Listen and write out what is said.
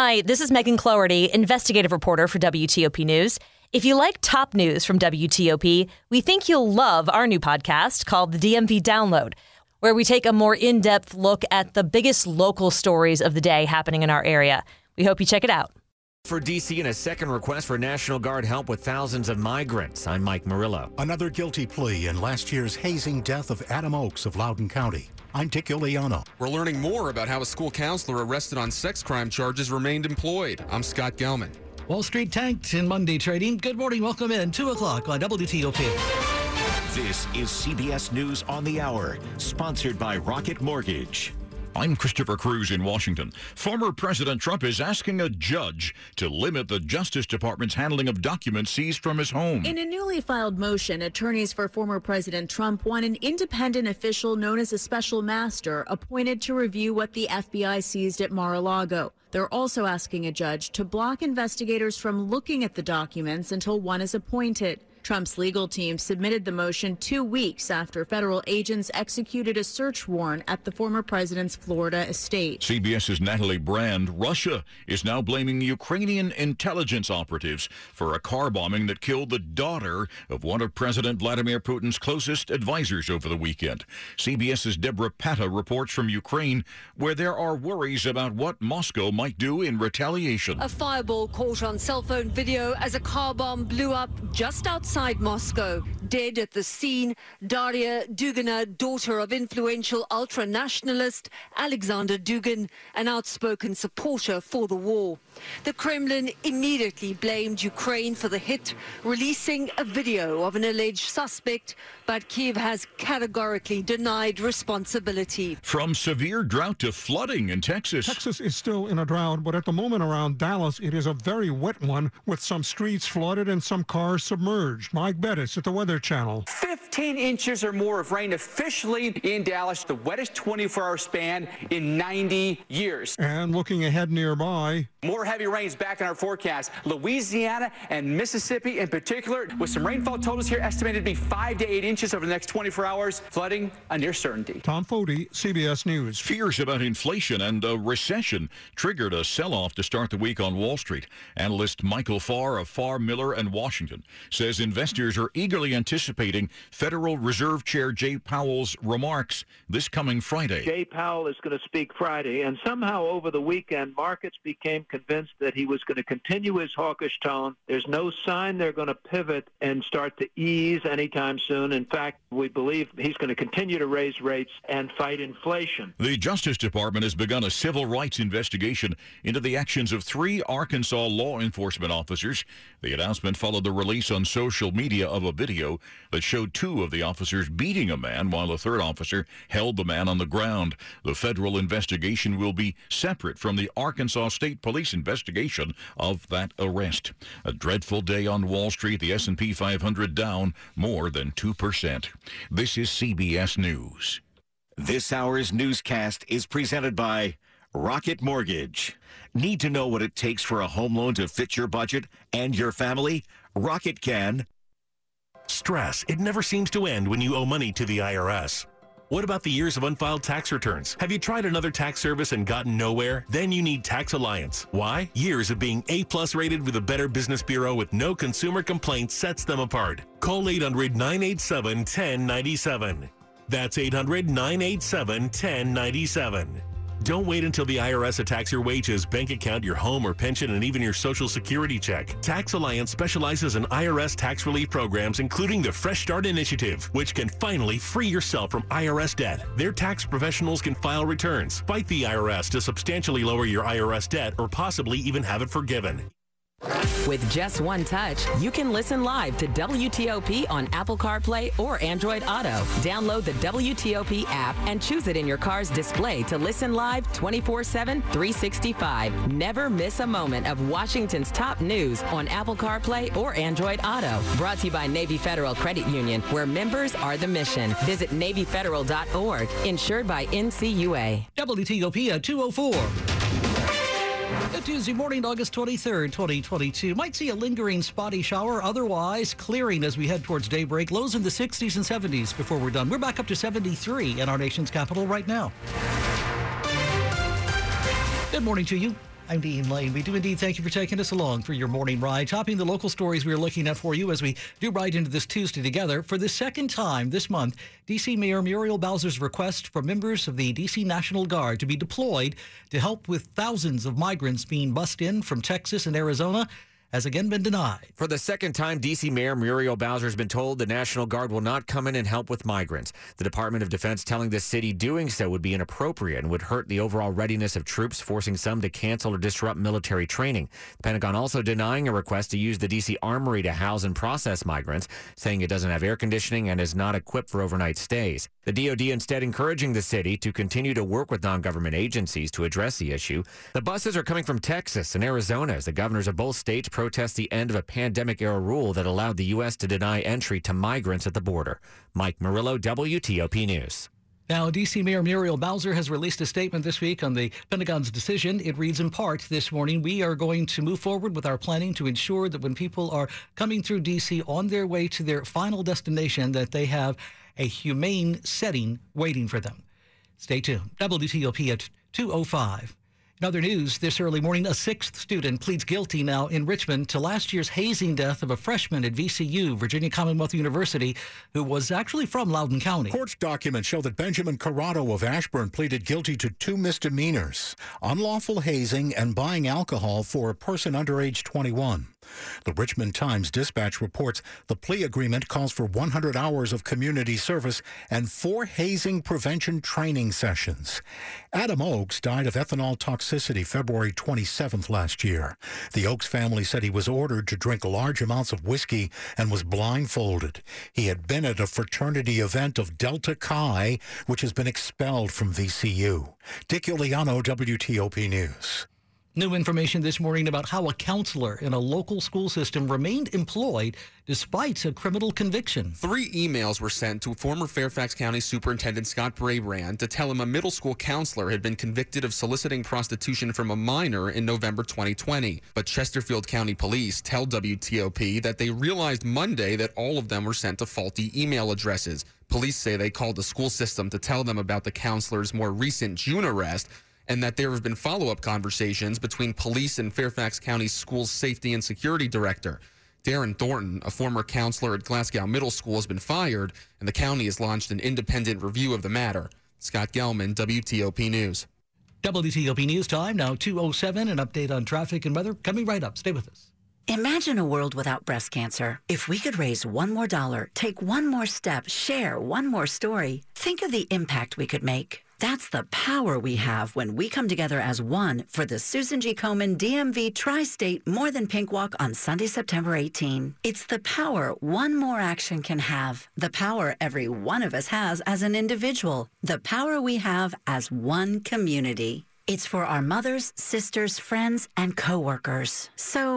Hi, this is Megan Cloherty, investigative reporter for WTOP News. If you like top news from WTOP, we think you'll love our new podcast called the DMV Download, where we take a more in depth look at the biggest local stories of the day happening in our area. We hope you check it out. For DC and a second request for National Guard help with thousands of migrants. I'm Mike Murillo. Another guilty plea in last year's hazing death of Adam Oakes of Loudoun County. I'm Dick Uliano. We're learning more about how a school counselor arrested on sex crime charges remained employed. I'm Scott Gelman. Wall Street tanked in Monday trading. Good morning. Welcome in. 2 o'clock on WTOP. This is CBS News on the Hour, sponsored by Rocket Mortgage. I'm Christopher Cruz in Washington. Former President Trump is asking a judge to limit the Justice Department's handling of documents seized from his home. In a newly filed motion, attorneys for former President Trump want an independent official known as a special master appointed to review what the FBI seized at Mar a Lago. They're also asking a judge to block investigators from looking at the documents until one is appointed. Trump's legal team submitted the motion two weeks after federal agents executed a search warrant at the former president's Florida estate. CBS's Natalie Brand. Russia is now blaming Ukrainian intelligence operatives for a car bombing that killed the daughter of one of President Vladimir Putin's closest advisors over the weekend. CBS's Debora Patta reports from Ukraine, where there are worries about what Moscow might do in retaliation. A fireball caught on cell phone video as a car bomb blew up just outside outside Moscow. Dead at the scene, Daria Dugina, daughter of influential ultra-nationalist Alexander Dugin, an outspoken supporter for the war. The Kremlin immediately blamed Ukraine for the hit, releasing a video of an alleged suspect, but Kiev has categorically denied responsibility. From severe drought to flooding in Texas. Texas is still in a drought, but at the moment around Dallas, it is a very wet one with some streets flooded and some cars submerged. Mike Bettes at the Weather Channel. 15 inches or more of rain officially in Dallas, the wettest 24 hour span in 90 years. And looking ahead nearby, more heavy rains back in our forecast. Louisiana and Mississippi in particular, with some rainfall totals here estimated to be 5 to 8 inches over the next 24 hours. Flooding a near certainty. Tom Foty, CBS News. Fears about inflation and a recession triggered a sell-off to start the week on Wall Street. Analyst Michael Farr of Farr, Miller and Washington says investors are eagerly anticipating Federal Reserve Chair Jay Powell's remarks this coming Friday. Jay Powell is going to speak Friday, and somehow over the weekend, markets became convinced that he was going to continue his hawkish tone. There's no sign they're going to pivot and start to ease anytime soon. In fact, we believe he's going to continue to raise rates and fight inflation. The Justice Department has begun a civil rights investigation into the actions of three Arkansas law enforcement officers. The announcement followed the release on social media of a video that showed two of the officers beating a man while a third officer held the man on the ground. The federal investigation will be separate from the Arkansas State Police investigation of that arrest. A dreadful day on Wall Street, the S&P 500 down more than 2%. This is CBS News. This hour's newscast is presented by Rocket Mortgage. Need to know what it takes for a home loan to fit your budget and your family? Rocket can. Stress. It never seems to end when you owe money to the IRS. What about the years of unfiled tax returns? Have you tried another tax service and gotten nowhere? Then you need Tax Alliance. Why? Years of being A plus rated with a Better Business Bureau with no consumer complaints sets them apart. Call 800 987 1097. That's 800 987 1097. Don't wait until the IRS attacks your wages, bank account, your home or pension, and even your social security check. Tax Alliance specializes in IRS tax relief programs, including the Fresh Start Initiative, which can finally free yourself from IRS debt. Their tax professionals can file returns, fight the IRS to substantially lower your IRS debt, or possibly even have it forgiven. With just one touch, you can listen live to WTOP on Apple CarPlay or Android Auto. Download the WTOP app and choose it in your car's display to listen live 24 7, 365. Never miss a moment of Washington's top news on Apple CarPlay or Android Auto. Brought to you by Navy Federal Credit Union, where members are the mission. Visit NavyFederal.org, insured by NCUA. WTOP at 204. Tuesday morning, August 23rd, 2022. Might see a lingering spotty shower, otherwise clearing as we head towards daybreak. Lows in the 60s and 70s before we're done. We're back up to 73 in our nation's capital right now. Good morning to you. I'm Dean Lane. We do indeed thank you for taking us along for your morning ride, topping the local stories we're looking at for you as we do ride into this Tuesday together. For the second time this month, D.C. Mayor Muriel Bowser's request for members of the D.C. National Guard to be deployed to help with thousands of migrants being bussed in from Texas and Arizona has again been denied. For the second time, D.C. Mayor Muriel Bowser has been told the National Guard will not come in and help with migrants. The Department of Defense telling the city doing so would be inappropriate and would hurt the overall readiness of troops, forcing some to cancel or disrupt military training. The Pentagon also denying a request to use the D.C. Armory to house and process migrants, saying it doesn't have air conditioning and is not equipped for overnight stays. The DoD instead encouraging the city to continue to work with non-government agencies to address the issue. The buses are coming from Texas and Arizona as the governors of both states protest the end of a pandemic era rule that allowed the U.S. to deny entry to migrants at the border. Mike Murillo, WTOP News. Now, D.C. Mayor Muriel Bowser has released a statement this week on the Pentagon's decision. It reads in part this morning We are going to move forward with our planning to ensure that when people are coming through D.C. on their way to their final destination, that they have a humane setting waiting for them. Stay tuned. WTOP at 205. In other news, this early morning, a sixth student pleads guilty now in Richmond to last year's hazing death of a freshman at VCU, Virginia Commonwealth University, who was actually from Loudoun County. Court documents show that Benjamin Corrado of Ashburn pleaded guilty to two misdemeanors unlawful hazing and buying alcohol for a person under age 21. The Richmond Times Dispatch reports the plea agreement calls for 100 hours of community service and four hazing prevention training sessions. Adam Oakes died of ethanol toxicity February 27th last year. The Oakes family said he was ordered to drink large amounts of whiskey and was blindfolded. He had been at a fraternity event of Delta Chi, which has been expelled from VCU. Dick Uliano, WTOP News. New information this morning about how a counselor in a local school system remained employed despite a criminal conviction. Three emails were sent to former Fairfax County Superintendent Scott Brabrand to tell him a middle school counselor had been convicted of soliciting prostitution from a minor in November 2020. But Chesterfield County Police tell WTOP that they realized Monday that all of them were sent to faulty email addresses. Police say they called the school system to tell them about the counselor's more recent June arrest and that there have been follow up conversations between police and Fairfax County Schools Safety and Security Director. Darren Thornton, a former counselor at Glasgow Middle School, has been fired, and the county has launched an independent review of the matter. Scott Gelman, WTOP News. WTOP News Time, now 207. An update on traffic and weather coming right up. Stay with us. Imagine a world without breast cancer. If we could raise one more dollar, take one more step, share one more story, think of the impact we could make. That's the power we have when we come together as one for the Susan G. Komen DMV Tri State More Than Pink Walk on Sunday, September 18. It's the power one more action can have, the power every one of us has as an individual, the power we have as one community. It's for our mothers, sisters, friends, and coworkers. So